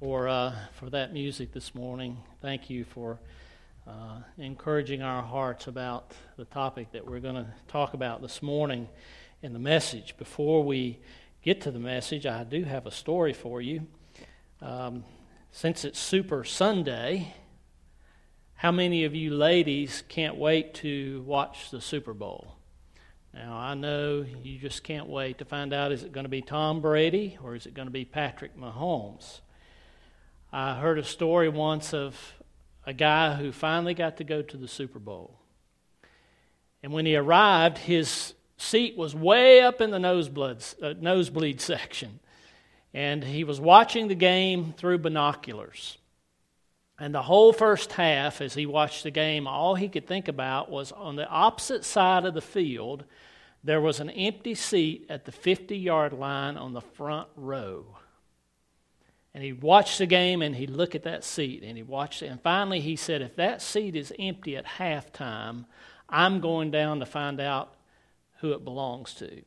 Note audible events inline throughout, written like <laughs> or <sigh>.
for uh, for that music this morning. Thank you for uh, encouraging our hearts about the topic that we're going to talk about this morning in the message. Before we get to the message, I do have a story for you. Um, since it's Super Sunday, how many of you ladies can't wait to watch the Super Bowl? Now, I know you just can't wait to find out is it going to be Tom Brady or is it going to be Patrick Mahomes? I heard a story once of a guy who finally got to go to the Super Bowl. And when he arrived, his seat was way up in the nosebleed, uh, nosebleed section. And he was watching the game through binoculars. And the whole first half, as he watched the game, all he could think about was on the opposite side of the field, there was an empty seat at the 50 yard line on the front row. And he watched the game and he'd look at that seat and he watched it. And finally he said, If that seat is empty at halftime, I'm going down to find out who it belongs to.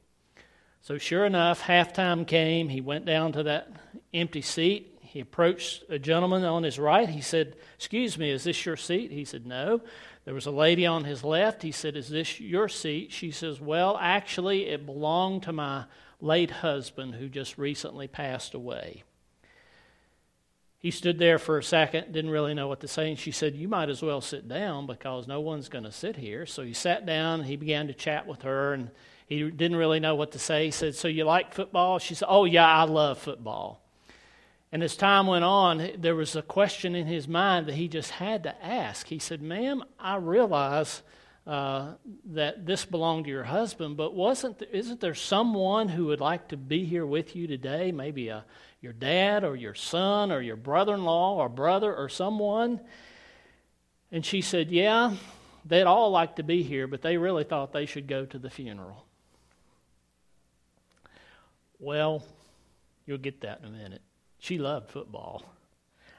So, sure enough, halftime came. He went down to that empty seat. He approached a gentleman on his right. He said, Excuse me, is this your seat? He said, No. There was a lady on his left. He said, Is this your seat? She says, Well, actually, it belonged to my late husband who just recently passed away. He stood there for a second, didn't really know what to say, and she said, You might as well sit down because no one's going to sit here. So he sat down and he began to chat with her, and he didn't really know what to say. He said, So you like football? She said, Oh, yeah, I love football. And as time went on, there was a question in his mind that he just had to ask. He said, Ma'am, I realize uh, that this belonged to your husband, but wasn't there, isn't there someone who would like to be here with you today? Maybe a, your dad or your son or your brother in law or brother or someone? And she said, Yeah, they'd all like to be here, but they really thought they should go to the funeral. Well, you'll get that in a minute. She loved football.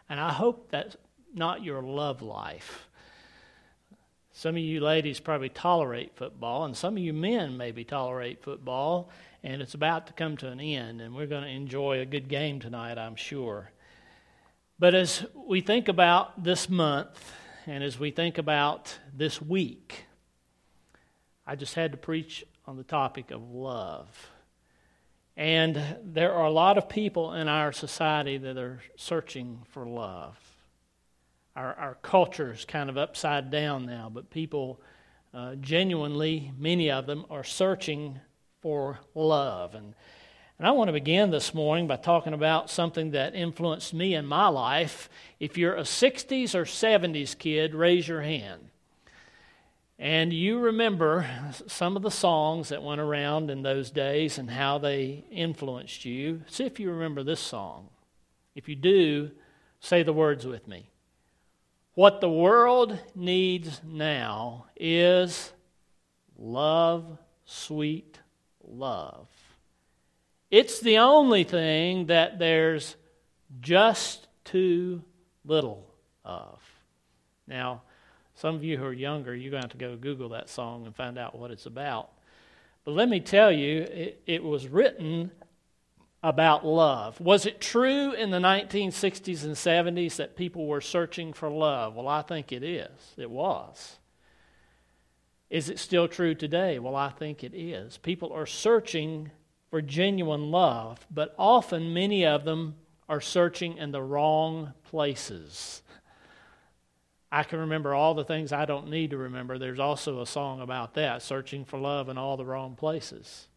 And I hope that's not your love life. Some of you ladies probably tolerate football, and some of you men maybe tolerate football, and it's about to come to an end, and we're going to enjoy a good game tonight, I'm sure. But as we think about this month, and as we think about this week, I just had to preach on the topic of love. And there are a lot of people in our society that are searching for love. Our, our culture is kind of upside down now, but people uh, genuinely, many of them, are searching for love. And, and I want to begin this morning by talking about something that influenced me in my life. If you're a 60s or 70s kid, raise your hand. And you remember some of the songs that went around in those days and how they influenced you. See if you remember this song. If you do, say the words with me. What the world needs now is love, sweet love. It's the only thing that there's just too little of. Now, some of you who are younger, you're going to have to go Google that song and find out what it's about. But let me tell you, it, it was written about love. Was it true in the 1960s and 70s that people were searching for love? Well, I think it is. It was. Is it still true today? Well, I think it is. People are searching for genuine love, but often many of them are searching in the wrong places. I can remember all the things I don't need to remember. There's also a song about that, searching for love in all the wrong places.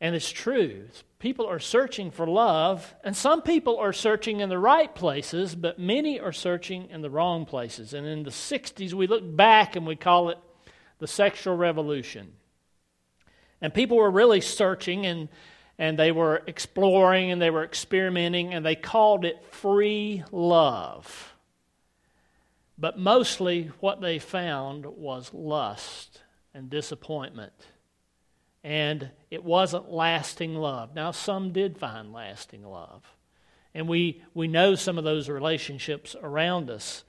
And it's true. People are searching for love, and some people are searching in the right places, but many are searching in the wrong places. And in the 60s, we look back and we call it the sexual revolution. And people were really searching and, and they were exploring and they were experimenting, and they called it free love. But mostly what they found was lust and disappointment. And it wasn't lasting love. Now, some did find lasting love. And we, we know some of those relationships around us.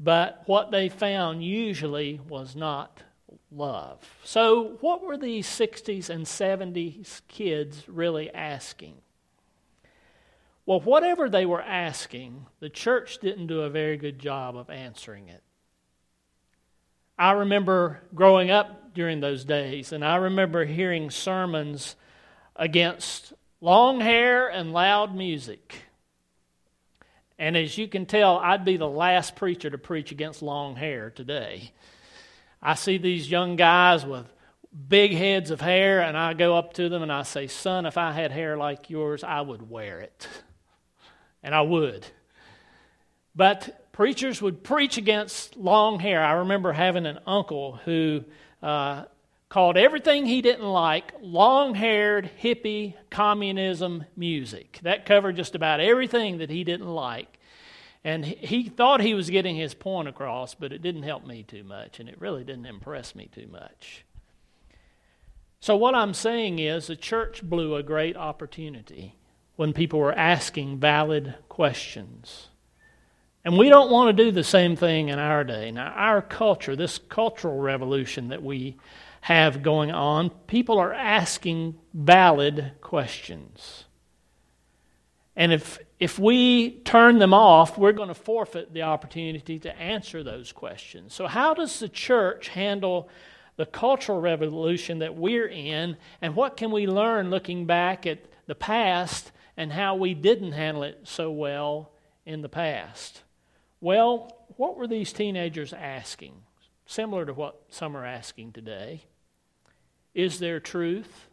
But what they found usually was not love. So, what were these 60s and 70s kids really asking? Well, whatever they were asking, the church didn't do a very good job of answering it. I remember growing up during those days, and I remember hearing sermons against long hair and loud music. And as you can tell, I'd be the last preacher to preach against long hair today. I see these young guys with big heads of hair, and I go up to them and I say, Son, if I had hair like yours, I would wear it. <laughs> And I would. But preachers would preach against long hair. I remember having an uncle who uh, called everything he didn't like long haired, hippie, communism music. That covered just about everything that he didn't like. And he thought he was getting his point across, but it didn't help me too much, and it really didn't impress me too much. So, what I'm saying is the church blew a great opportunity when people were asking valid questions. And we don't want to do the same thing in our day. Now, our culture, this cultural revolution that we have going on, people are asking valid questions. And if, if we turn them off, we're going to forfeit the opportunity to answer those questions. So, how does the church handle the cultural revolution that we're in, and what can we learn looking back at the past and how we didn't handle it so well in the past? Well, what were these teenagers asking? Similar to what some are asking today. Is there truth?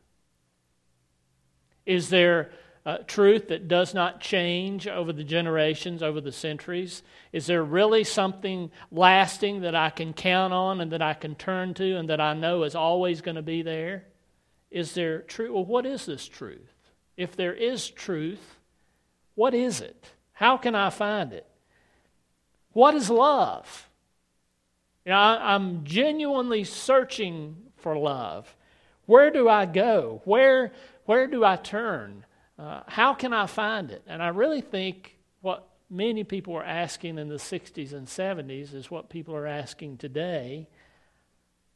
Is there uh, truth that does not change over the generations, over the centuries? Is there really something lasting that I can count on and that I can turn to and that I know is always going to be there? Is there truth? Well, what is this truth? If there is truth, what is it? How can I find it? What is love? You know, I, I'm genuinely searching for love. Where do I go? Where, where do I turn? Uh, how can I find it? And I really think what many people were asking in the 60s and 70s is what people are asking today.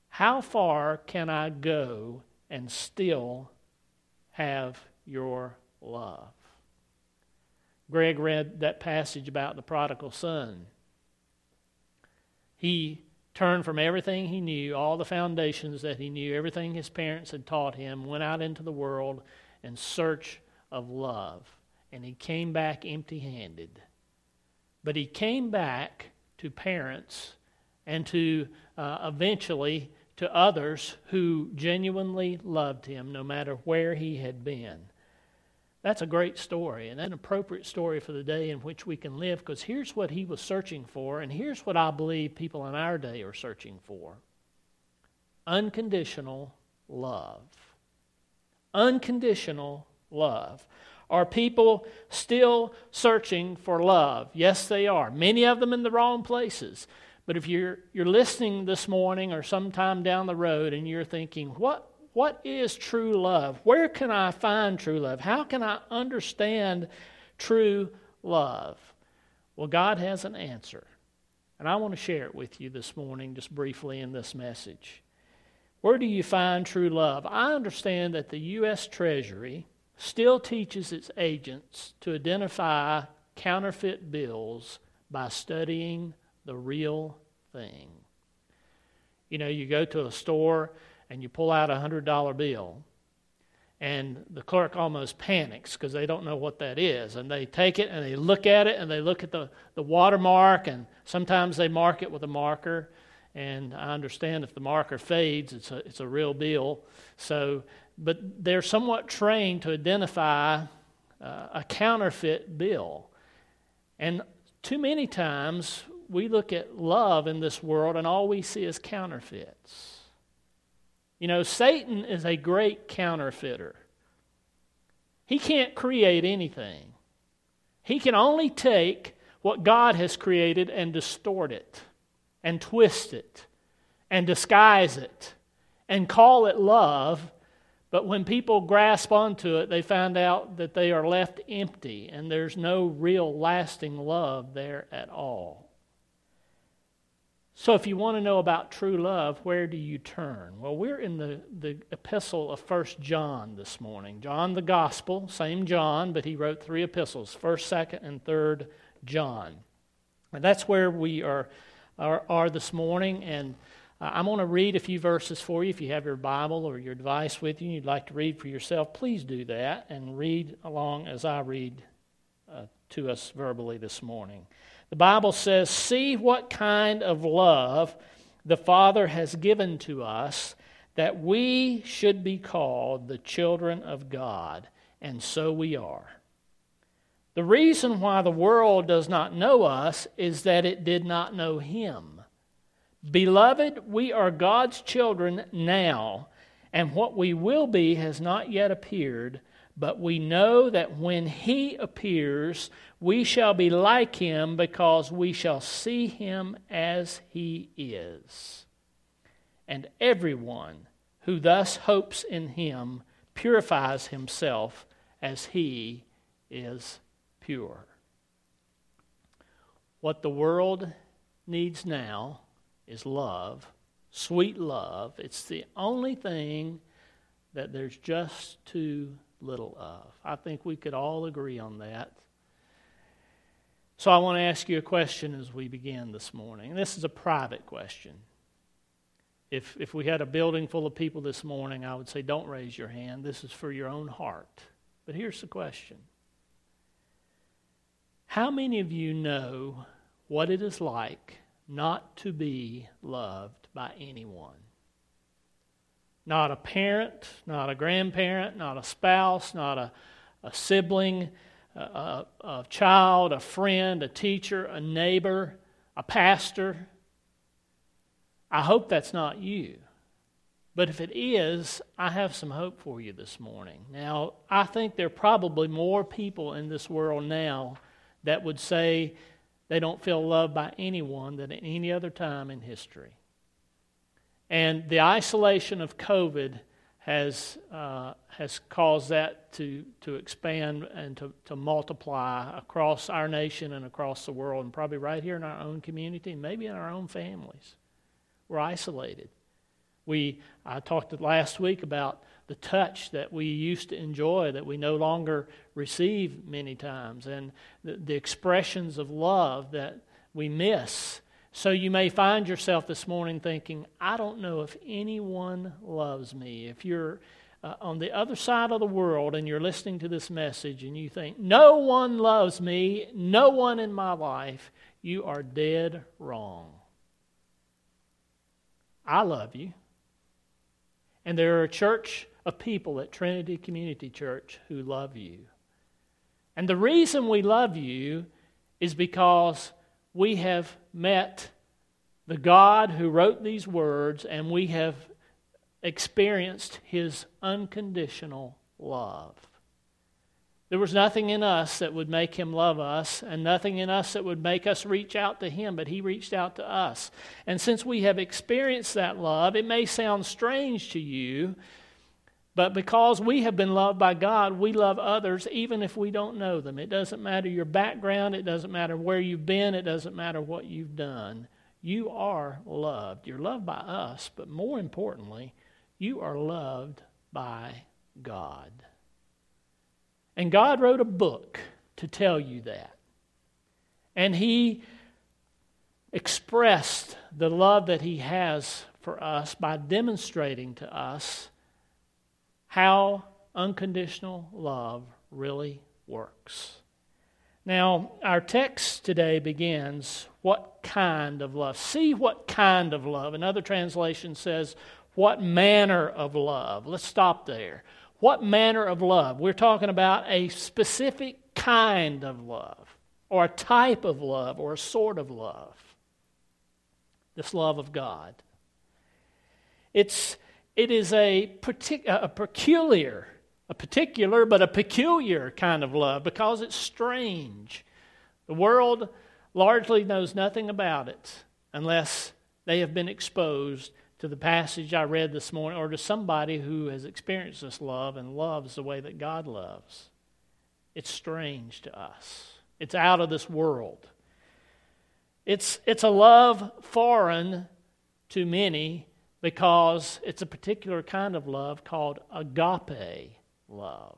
How far can I go and still have your love? Greg read that passage about the prodigal son. He turned from everything he knew, all the foundations that he knew, everything his parents had taught him, went out into the world and search of love. And he came back empty handed. But he came back to parents and to uh, eventually to others who genuinely loved him no matter where he had been. That's a great story and an appropriate story for the day in which we can live because here's what he was searching for, and here's what I believe people in our day are searching for unconditional love. Unconditional love. Are people still searching for love? Yes, they are. Many of them in the wrong places. But if you're, you're listening this morning or sometime down the road and you're thinking, what, what is true love? Where can I find true love? How can I understand true love? Well, God has an answer. And I want to share it with you this morning, just briefly in this message. Where do you find true love? I understand that the U.S. Treasury still teaches its agents to identify counterfeit bills by studying the real thing. You know, you go to a store and you pull out a $100 bill, and the clerk almost panics because they don't know what that is. And they take it and they look at it and they look at the, the watermark, and sometimes they mark it with a marker. And I understand if the marker fades, it's a, it's a real bill. So but they're somewhat trained to identify uh, a counterfeit bill. And too many times we look at love in this world and all we see is counterfeits. You know, Satan is a great counterfeiter. He can't create anything. He can only take what God has created and distort it, and twist it, and disguise it, and call it love but when people grasp onto it, they find out that they are left empty and there's no real lasting love there at all. So, if you want to know about true love, where do you turn? Well, we're in the, the epistle of First John this morning. John, the Gospel, same John, but he wrote three epistles 1st, 2nd, and 3rd John. And that's where we are, are, are this morning. And uh, I'm going to read a few verses for you. If you have your Bible or your device with you and you'd like to read for yourself, please do that and read along as I read uh, to us verbally this morning. The Bible says, See what kind of love the Father has given to us that we should be called the children of God, and so we are. The reason why the world does not know us is that it did not know Him. Beloved, we are God's children now, and what we will be has not yet appeared, but we know that when He appears, we shall be like him because we shall see him as he is. And everyone who thus hopes in him purifies himself as he is pure. What the world needs now is love, sweet love. It's the only thing that there's just too little of. I think we could all agree on that. So I want to ask you a question as we begin this morning. This is a private question. If, if we had a building full of people this morning, I would say, don't raise your hand. This is for your own heart. But here's the question How many of you know what it is like not to be loved by anyone? Not a parent, not a grandparent, not a spouse, not a, a sibling, a, a, child, a friend, a teacher, a neighbor, a pastor. I hope that's not you. But if it is, I have some hope for you this morning. Now, I think there are probably more people in this world now that would say they don't feel loved by anyone than at any other time in history. And the isolation of COVID has, uh, has caused that to, to expand and to, to multiply across our nation and across the world, and probably right here in our own community, and maybe in our own families. We're isolated. We, I talked last week about the touch that we used to enjoy that we no longer receive many times, and the, the expressions of love that we miss so you may find yourself this morning thinking, I don't know if anyone loves me. If you're uh, on the other side of the world and you're listening to this message and you think, no one loves me, no one in my life, you are dead wrong. I love you. And there are church of people at Trinity Community Church who love you. And the reason we love you is because we have met the God who wrote these words, and we have experienced his unconditional love. There was nothing in us that would make him love us, and nothing in us that would make us reach out to him, but he reached out to us. And since we have experienced that love, it may sound strange to you but because we have been loved by God, we love others even if we don't know them. It doesn't matter your background, it doesn't matter where you've been, it doesn't matter what you've done. You are loved. You're loved by us, but more importantly, you are loved by God. And God wrote a book to tell you that. And He expressed the love that He has for us by demonstrating to us how unconditional love really works. Now, our text today begins, What kind of love? See what kind of love. Another translation says, What manner of love? Let's stop there. What manner of love? We're talking about a specific kind of love, or a type of love, or a sort of love. This love of God. It's it is a, partic- a peculiar, a particular, but a peculiar kind of love because it's strange. The world largely knows nothing about it unless they have been exposed to the passage I read this morning or to somebody who has experienced this love and loves the way that God loves. It's strange to us, it's out of this world. It's, it's a love foreign to many because it's a particular kind of love called agape love.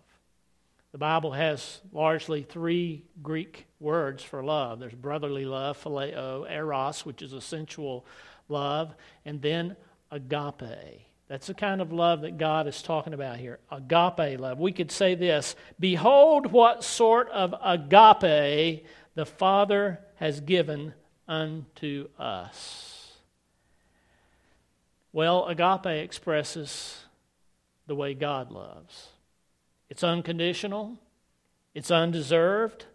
The Bible has largely three Greek words for love there's brotherly love, phileo, eros, which is a sensual love, and then agape. That's the kind of love that God is talking about here. Agape love. We could say this Behold, what sort of agape the Father has given unto us. Well, agape expresses the way God loves it's unconditional, it's undeserved,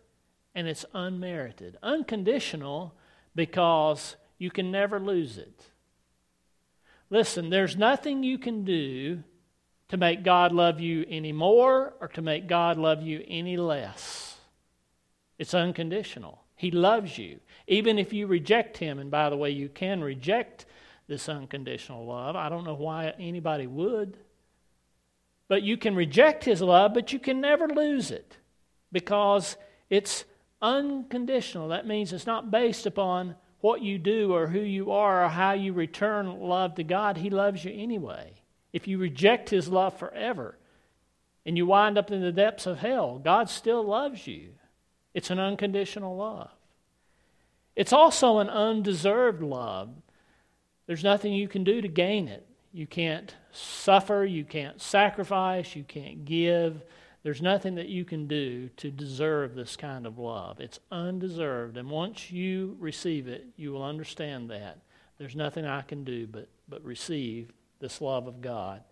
and it's unmerited. Unconditional because you can never lose it. Listen, there's nothing you can do to make God love you any more or to make God love you any less. It's unconditional. He loves you. Even if you reject Him, and by the way, you can reject this unconditional love. I don't know why anybody would. But you can reject His love, but you can never lose it because it's unconditional. That means it's not based upon what you do or who you are or how you return love to God, He loves you anyway. If you reject His love forever and you wind up in the depths of hell, God still loves you. It's an unconditional love. It's also an undeserved love. There's nothing you can do to gain it. You can't suffer, you can't sacrifice, you can't give. There's nothing that you can do to deserve this kind of love. It's undeserved. And once you receive it, you will understand that. There's nothing I can do but, but receive this love of God.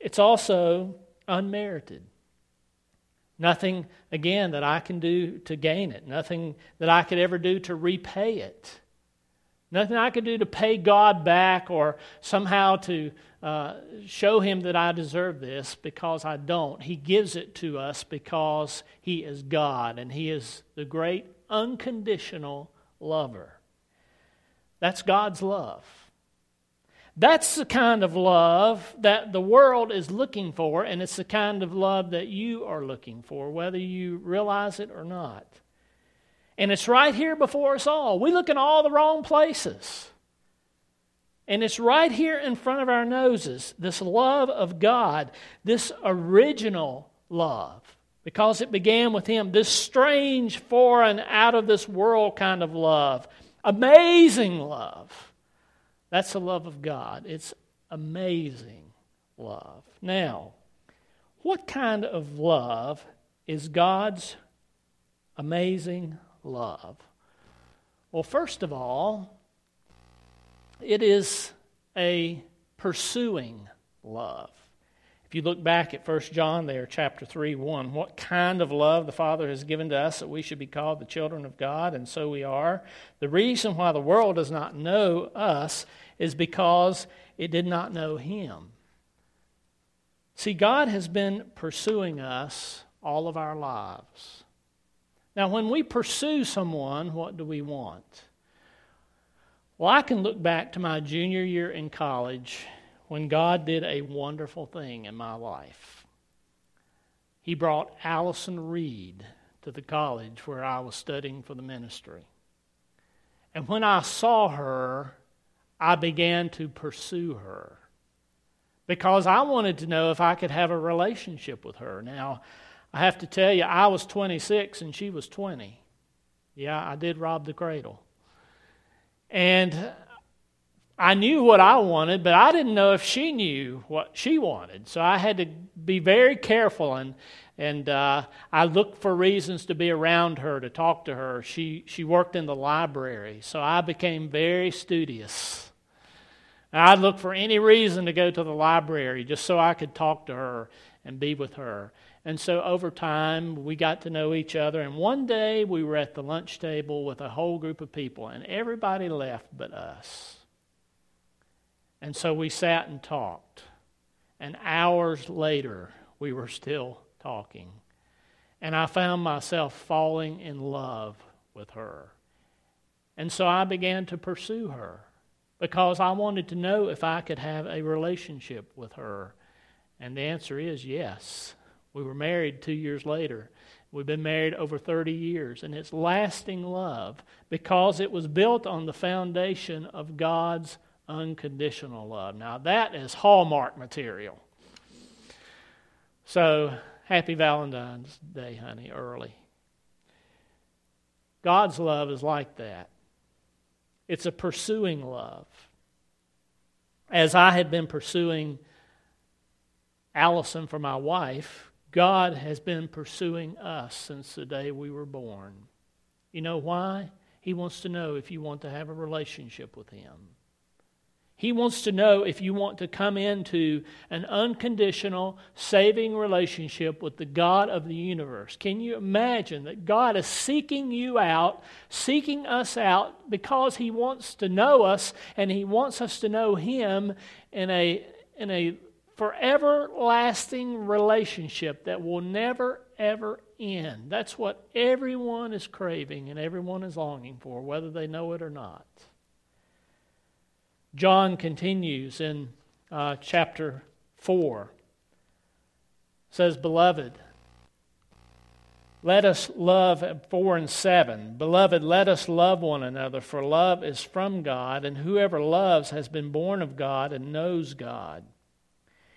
It's also unmerited. Nothing, again, that I can do to gain it. Nothing that I could ever do to repay it. Nothing I could do to pay God back or somehow to uh, show Him that I deserve this because I don't. He gives it to us because He is God and He is the great unconditional lover. That's God's love. That's the kind of love that the world is looking for, and it's the kind of love that you are looking for, whether you realize it or not. And it's right here before us all. We look in all the wrong places. And it's right here in front of our noses this love of God, this original love, because it began with Him, this strange, foreign, out of this world kind of love, amazing love. That's the love of God. It's amazing love. Now, what kind of love is God's amazing love? Well, first of all, it is a pursuing love. If you look back at 1 John there, chapter 3, 1, what kind of love the Father has given to us that we should be called the children of God, and so we are. The reason why the world does not know us is because it did not know Him. See, God has been pursuing us all of our lives. Now, when we pursue someone, what do we want? Well, I can look back to my junior year in college when God did a wonderful thing in my life. He brought Allison Reed to the college where I was studying for the ministry. And when I saw her, I began to pursue her because I wanted to know if I could have a relationship with her. Now, I have to tell you, I was 26 and she was 20. Yeah, I did rob the cradle. And I knew what I wanted, but I didn't know if she knew what she wanted. So I had to be very careful, and and uh, I looked for reasons to be around her, to talk to her. She she worked in the library, so I became very studious. I'd look for any reason to go to the library just so I could talk to her and be with her. And so over time, we got to know each other. And one day, we were at the lunch table with a whole group of people, and everybody left but us. And so we sat and talked. And hours later, we were still talking. And I found myself falling in love with her. And so I began to pursue her because I wanted to know if I could have a relationship with her. And the answer is yes. We were married two years later. We've been married over 30 years, and it's lasting love because it was built on the foundation of God's unconditional love. Now, that is Hallmark material. So, happy Valentine's Day, honey, early. God's love is like that. It's a pursuing love. As I had been pursuing Allison for my wife, God has been pursuing us since the day we were born. You know why? He wants to know if you want to have a relationship with Him. He wants to know if you want to come into an unconditional, saving relationship with the God of the universe. Can you imagine that God is seeking you out, seeking us out, because He wants to know us and He wants us to know Him in a, in a forever lasting relationship that will never, ever end? That's what everyone is craving and everyone is longing for, whether they know it or not. John continues in uh, chapter 4. says, Beloved, let us love, 4 and 7. Beloved, let us love one another, for love is from God, and whoever loves has been born of God and knows God.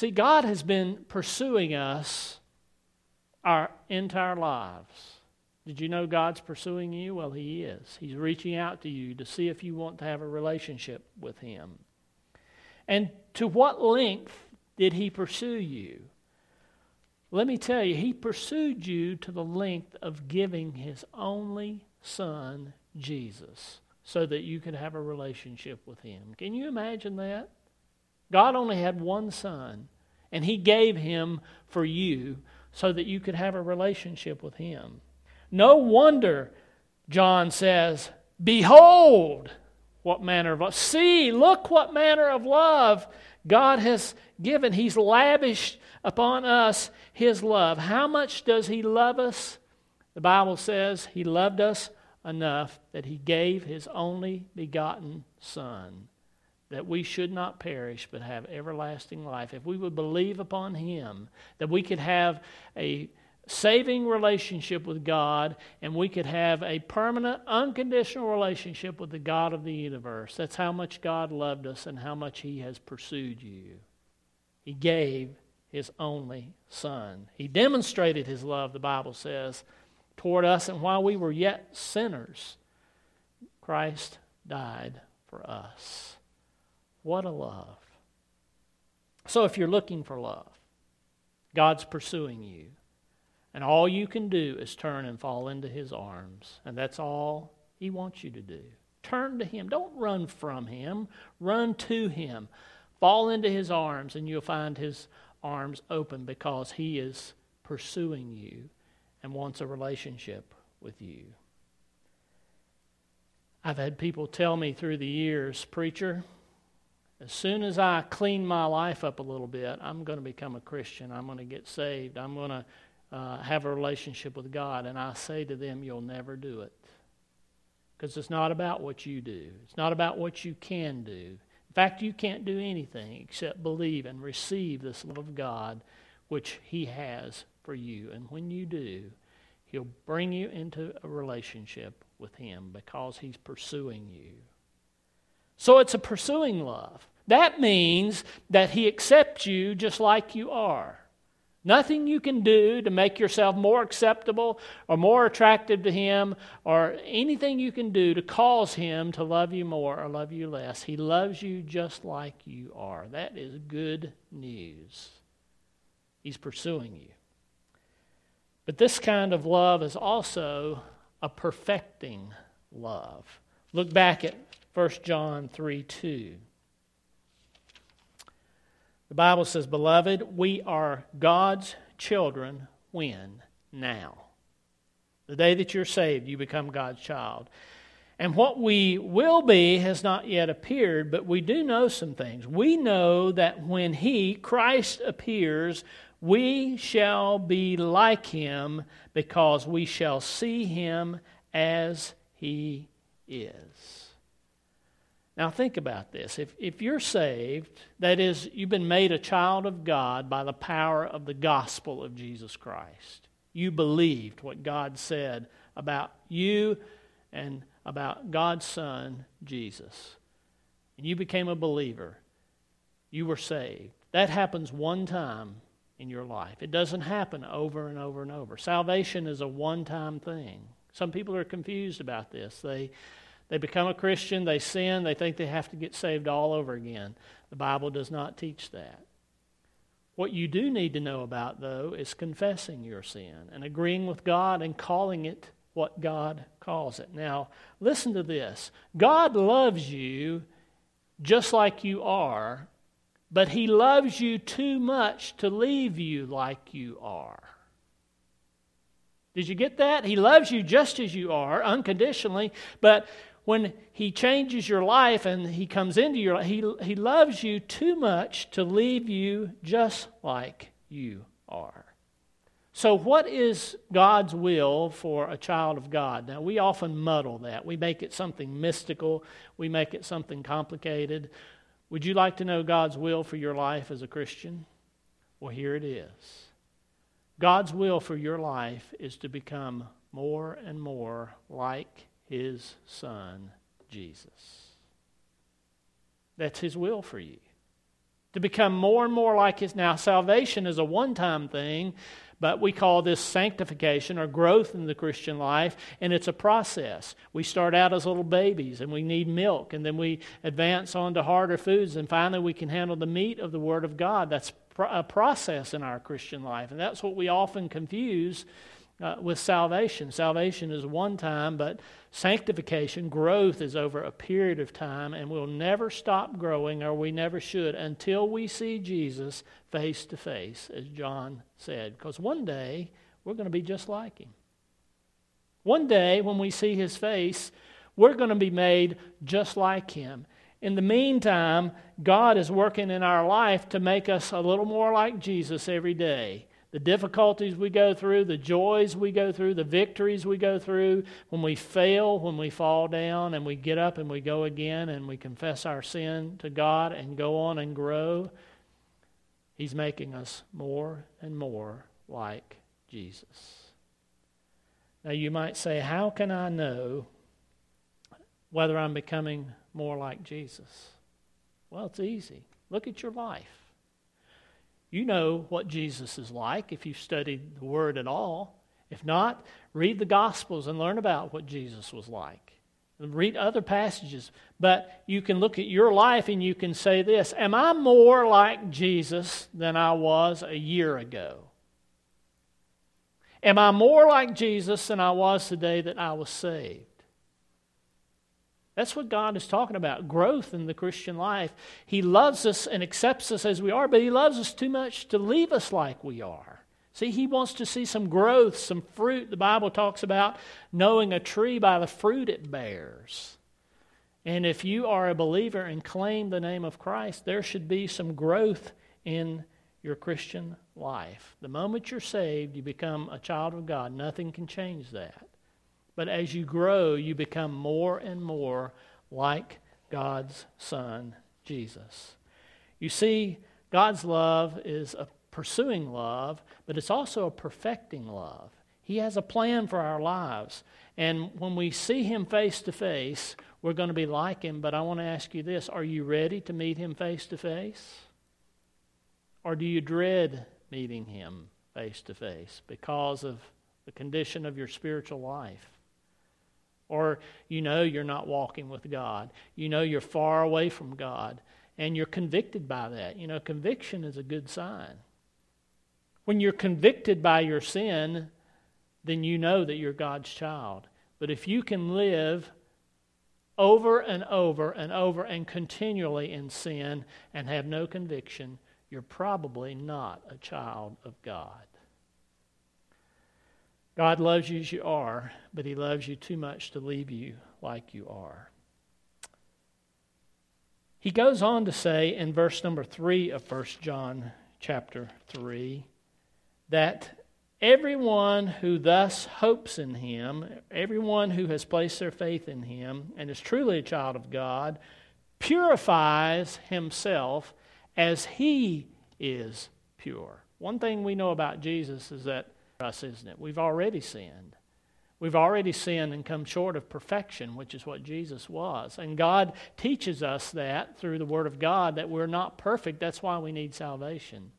See, God has been pursuing us our entire lives. Did you know God's pursuing you? Well, He is. He's reaching out to you to see if you want to have a relationship with Him. And to what length did He pursue you? Let me tell you, He pursued you to the length of giving His only Son, Jesus, so that you could have a relationship with Him. Can you imagine that? God only had one Son, and He gave Him for you so that you could have a relationship with Him. No wonder John says, Behold, what manner of love. See, look what manner of love God has given. He's lavished upon us His love. How much does He love us? The Bible says He loved us enough that He gave His only begotten Son, that we should not perish but have everlasting life. If we would believe upon Him, that we could have a saving relationship with God, and we could have a permanent, unconditional relationship with the God of the universe. That's how much God loved us and how much He has pursued you. He gave His only Son. He demonstrated His love, the Bible says, toward us, and while we were yet sinners, Christ died for us. What a love. So, if you're looking for love, God's pursuing you. And all you can do is turn and fall into his arms. And that's all he wants you to do. Turn to him. Don't run from him, run to him. Fall into his arms, and you'll find his arms open because he is pursuing you and wants a relationship with you. I've had people tell me through the years, Preacher, as soon as I clean my life up a little bit, I'm going to become a Christian. I'm going to get saved. I'm going to uh, have a relationship with God. And I say to them, you'll never do it. Because it's not about what you do, it's not about what you can do. In fact, you can't do anything except believe and receive this love of God which He has for you. And when you do, He'll bring you into a relationship with Him because He's pursuing you. So it's a pursuing love. That means that He accepts you just like you are. Nothing you can do to make yourself more acceptable or more attractive to Him, or anything you can do to cause Him to love you more or love you less. He loves you just like you are. That is good news. He's pursuing you. But this kind of love is also a perfecting love. Look back at 1 John 3 2. The Bible says, Beloved, we are God's children when? Now. The day that you're saved, you become God's child. And what we will be has not yet appeared, but we do know some things. We know that when He, Christ, appears, we shall be like Him because we shall see Him as He is. Now, think about this. If, if you're saved, that is, you've been made a child of God by the power of the gospel of Jesus Christ. You believed what God said about you and about God's Son, Jesus. And you became a believer. You were saved. That happens one time in your life. It doesn't happen over and over and over. Salvation is a one time thing. Some people are confused about this. They they become a Christian, they sin, they think they have to get saved all over again. The Bible does not teach that. What you do need to know about, though, is confessing your sin and agreeing with God and calling it what God calls it. Now, listen to this God loves you just like you are, but He loves you too much to leave you like you are. Did you get that? He loves you just as you are, unconditionally, but when he changes your life and he comes into your life, he, he loves you too much to leave you just like you are. So, what is God's will for a child of God? Now, we often muddle that. We make it something mystical, we make it something complicated. Would you like to know God's will for your life as a Christian? Well, here it is. God's will for your life is to become more and more like his son, Jesus. That's his will for you. To become more and more like his. Now, salvation is a one time thing, but we call this sanctification or growth in the Christian life, and it's a process. We start out as little babies and we need milk, and then we advance on to harder foods, and finally we can handle the meat of the Word of God. That's a process in our Christian life, and that's what we often confuse uh, with salvation. Salvation is one time, but sanctification, growth, is over a period of time, and we'll never stop growing, or we never should, until we see Jesus face to face, as John said. Because one day, we're going to be just like him. One day, when we see his face, we're going to be made just like him. In the meantime, God is working in our life to make us a little more like Jesus every day the difficulties we go through, the joys we go through, the victories we go through, when we fail, when we fall down, and we get up and we go again and we confess our sin to God and go on and grow, He's making us more and more like Jesus. Now, you might say, How can I know whether I'm becoming more like Jesus? Well, it's easy. Look at your life. You know what Jesus is like if you've studied the Word at all. If not, read the Gospels and learn about what Jesus was like. Read other passages. But you can look at your life and you can say this Am I more like Jesus than I was a year ago? Am I more like Jesus than I was the day that I was saved? That's what God is talking about growth in the Christian life. He loves us and accepts us as we are, but He loves us too much to leave us like we are. See, He wants to see some growth, some fruit. The Bible talks about knowing a tree by the fruit it bears. And if you are a believer and claim the name of Christ, there should be some growth in your Christian life. The moment you're saved, you become a child of God. Nothing can change that. But as you grow, you become more and more like God's Son, Jesus. You see, God's love is a pursuing love, but it's also a perfecting love. He has a plan for our lives. And when we see Him face to face, we're going to be like Him. But I want to ask you this are you ready to meet Him face to face? Or do you dread meeting Him face to face because of the condition of your spiritual life? Or you know you're not walking with God. You know you're far away from God, and you're convicted by that. You know, conviction is a good sign. When you're convicted by your sin, then you know that you're God's child. But if you can live over and over and over and continually in sin and have no conviction, you're probably not a child of God. God loves you as you are, but He loves you too much to leave you like you are. He goes on to say in verse number 3 of 1 John chapter 3 that everyone who thus hopes in him, everyone who has placed their faith in him and is truly a child of God, purifies himself as he is pure. One thing we know about Jesus is that us, isn't it? We've already sinned. We've already sinned and come short of perfection, which is what Jesus was. And God teaches us that through the Word of God that we're not perfect. That's why we need salvation.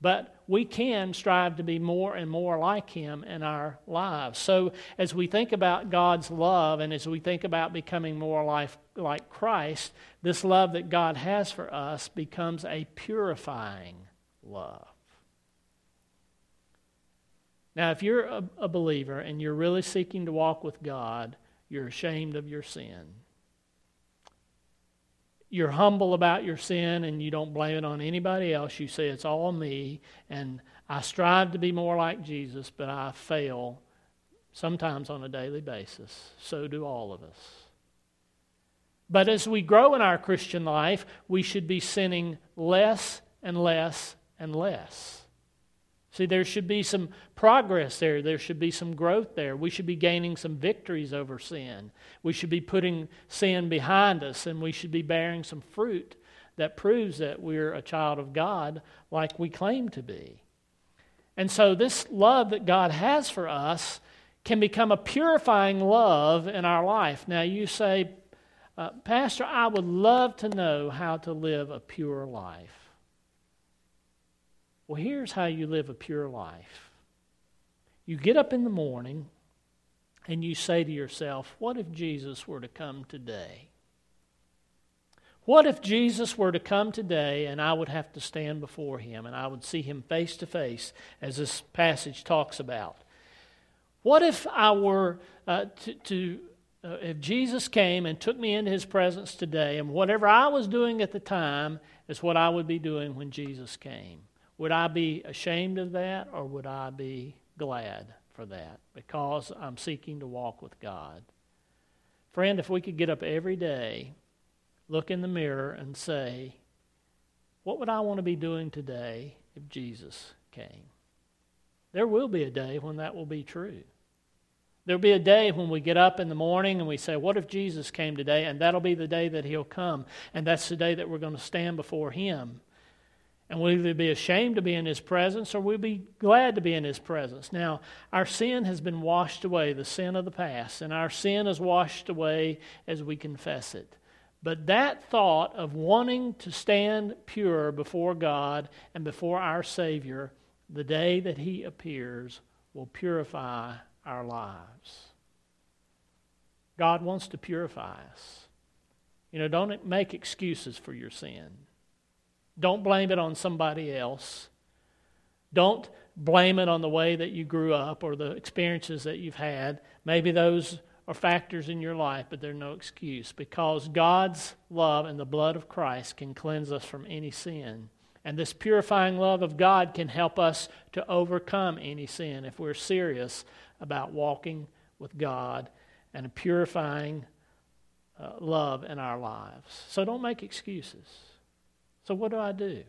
But we can strive to be more and more like Him in our lives. So, as we think about God's love and as we think about becoming more like, like Christ, this love that God has for us becomes a purifying love. Now, if you're a, a believer and you're really seeking to walk with God, you're ashamed of your sin. You're humble about your sin and you don't blame it on anybody else. You say, It's all me, and I strive to be more like Jesus, but I fail sometimes on a daily basis. So do all of us. But as we grow in our Christian life, we should be sinning less and less and less. See, there should be some progress there. There should be some growth there. We should be gaining some victories over sin. We should be putting sin behind us, and we should be bearing some fruit that proves that we're a child of God like we claim to be. And so, this love that God has for us can become a purifying love in our life. Now, you say, uh, Pastor, I would love to know how to live a pure life. Well, here's how you live a pure life you get up in the morning and you say to yourself, What if Jesus were to come today? What if Jesus were to come today and I would have to stand before him and I would see him face to face, as this passage talks about? What if I were uh, to, to uh, if Jesus came and took me into his presence today and whatever I was doing at the time is what I would be doing when Jesus came? Would I be ashamed of that or would I be glad for that? Because I'm seeking to walk with God. Friend, if we could get up every day, look in the mirror, and say, What would I want to be doing today if Jesus came? There will be a day when that will be true. There'll be a day when we get up in the morning and we say, What if Jesus came today? And that'll be the day that he'll come. And that's the day that we're going to stand before him. And we'll either be ashamed to be in His presence or we'll be glad to be in His presence. Now, our sin has been washed away, the sin of the past, and our sin is washed away as we confess it. But that thought of wanting to stand pure before God and before our Savior the day that He appears will purify our lives. God wants to purify us. You know, don't make excuses for your sin. Don't blame it on somebody else. Don't blame it on the way that you grew up or the experiences that you've had. Maybe those are factors in your life, but they're no excuse because God's love and the blood of Christ can cleanse us from any sin. And this purifying love of God can help us to overcome any sin if we're serious about walking with God and a purifying uh, love in our lives. So don't make excuses. So, what do I do?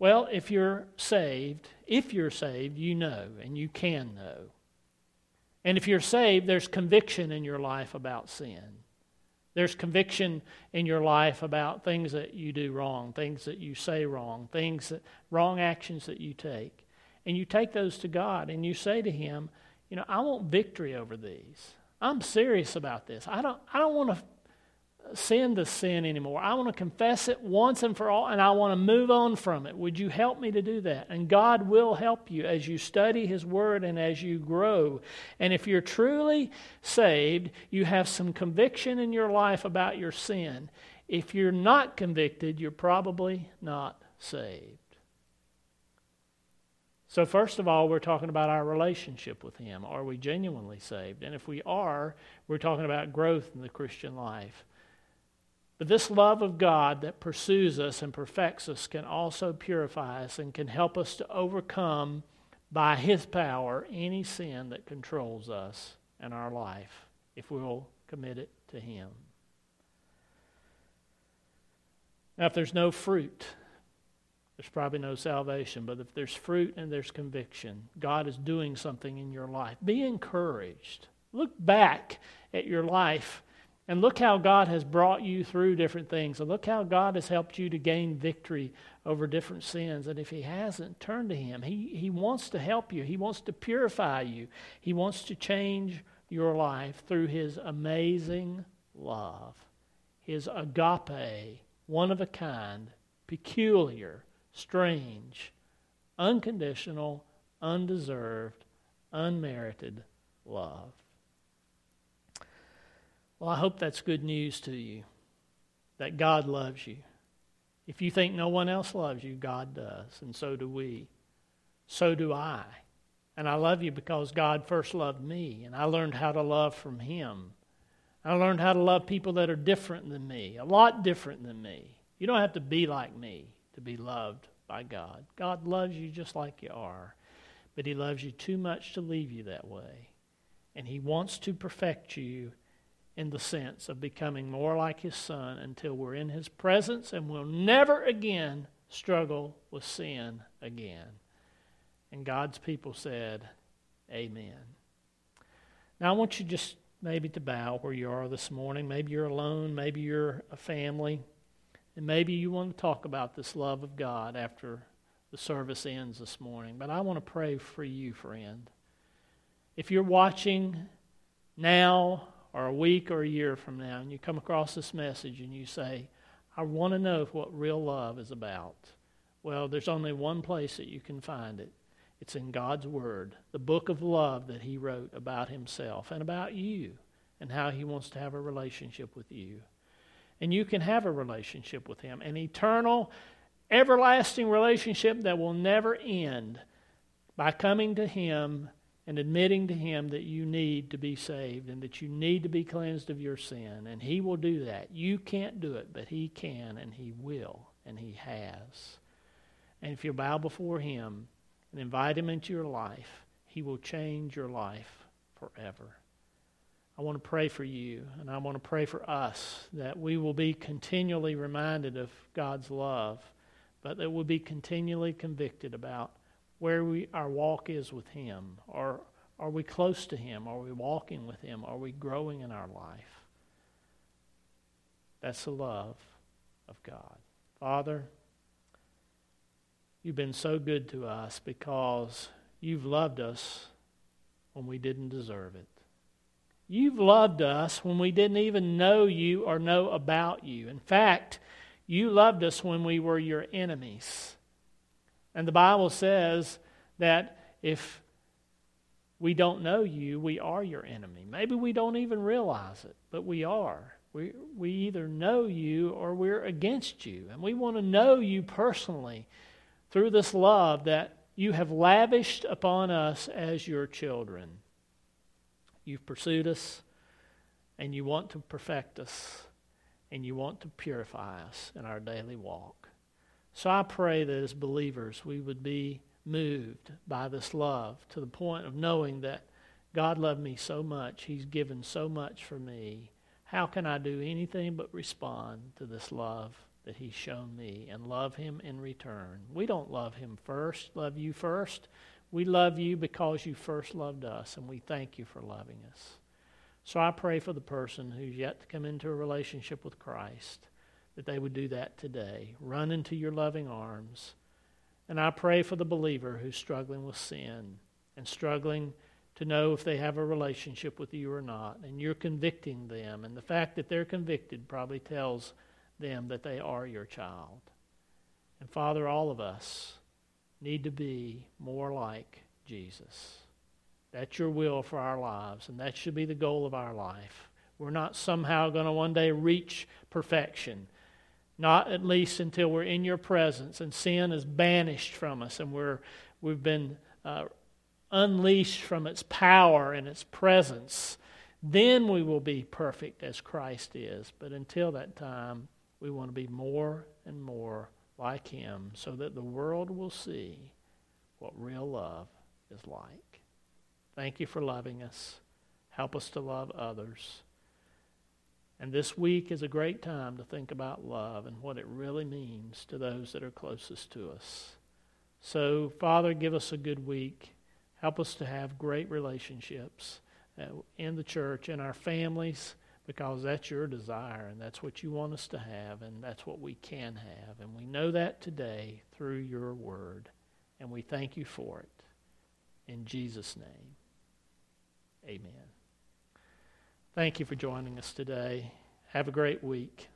Well, if you're saved, if you're saved, you know and you can know. And if you're saved, there's conviction in your life about sin. There's conviction in your life about things that you do wrong, things that you say wrong, things that wrong actions that you take. And you take those to God and you say to him, you know, I want victory over these. I'm serious about this. I don't I don't want to sin to sin anymore. I want to confess it once and for all, and I want to move on from it. Would you help me to do that? And God will help you as you study His Word and as you grow. And if you're truly saved, you have some conviction in your life about your sin. If you're not convicted, you're probably not saved. So, first of all, we're talking about our relationship with Him. Are we genuinely saved? And if we are, we're talking about growth in the Christian life. But this love of God that pursues us and perfects us can also purify us and can help us to overcome by His power any sin that controls us and our life if we'll commit it to Him. Now, if there's no fruit, there's probably no salvation. But if there's fruit and there's conviction, God is doing something in your life. Be encouraged. Look back at your life and look how God has brought you through different things. And look how God has helped you to gain victory over different sins. And if He hasn't, turn to Him. He, he wants to help you, He wants to purify you, He wants to change your life through His amazing love, His agape, one of a kind, peculiar, strange, unconditional, undeserved, unmerited love. Well, I hope that's good news to you that God loves you. If you think no one else loves you, God does, and so do we. So do I. And I love you because God first loved me, and I learned how to love from Him. I learned how to love people that are different than me, a lot different than me. You don't have to be like me to be loved by God. God loves you just like you are, but He loves you too much to leave you that way. And He wants to perfect you in the sense of becoming more like His Son until we're in His presence and we'll never again struggle with sin again. And God's people said, Amen. Now, I want you just maybe to bow where you are this morning. Maybe you're alone, maybe you're a family. And maybe you want to talk about this love of God after the service ends this morning. But I want to pray for you, friend. If you're watching now or a week or a year from now and you come across this message and you say, I want to know what real love is about, well, there's only one place that you can find it. It's in God's Word, the book of love that He wrote about Himself and about you and how He wants to have a relationship with you and you can have a relationship with Him, an eternal, everlasting relationship that will never end by coming to Him and admitting to Him that you need to be saved and that you need to be cleansed of your sin. And He will do that. You can't do it, but He can and He will, and He has. And if you bow before Him and invite Him into your life, He will change your life forever. I want to pray for you, and I want to pray for us that we will be continually reminded of God's love, but that we'll be continually convicted about where we, our walk is with Him. Or are we close to Him? Are we walking with Him? Are we growing in our life? That's the love of God. Father, you've been so good to us because you've loved us when we didn't deserve it. You've loved us when we didn't even know you or know about you. In fact, you loved us when we were your enemies. And the Bible says that if we don't know you, we are your enemy. Maybe we don't even realize it, but we are. We, we either know you or we're against you. And we want to know you personally through this love that you have lavished upon us as your children. You've pursued us, and you want to perfect us, and you want to purify us in our daily walk. So I pray that as believers, we would be moved by this love to the point of knowing that God loved me so much, He's given so much for me. How can I do anything but respond to this love that He's shown me and love Him in return? We don't love Him first, love you first. We love you because you first loved us, and we thank you for loving us. So I pray for the person who's yet to come into a relationship with Christ that they would do that today. Run into your loving arms. And I pray for the believer who's struggling with sin and struggling to know if they have a relationship with you or not. And you're convicting them. And the fact that they're convicted probably tells them that they are your child. And Father, all of us need to be more like Jesus. That's your will for our lives, and that should be the goal of our life. We're not somehow going to one day reach perfection, not at least until we're in your presence and sin is banished from us and we're, we've been uh, unleashed from its power and its presence. Then we will be perfect as Christ is. But until that time, we want to be more and more like him so that the world will see what real love is like. Thank you for loving us. Help us to love others. And this week is a great time to think about love and what it really means to those that are closest to us. So, Father, give us a good week. Help us to have great relationships uh, in the church, in our families, because that's your desire and that's what you want us to have and that's what we can have. And we know that today through your word. And we thank you for it. In Jesus' name, amen. Thank you for joining us today. Have a great week.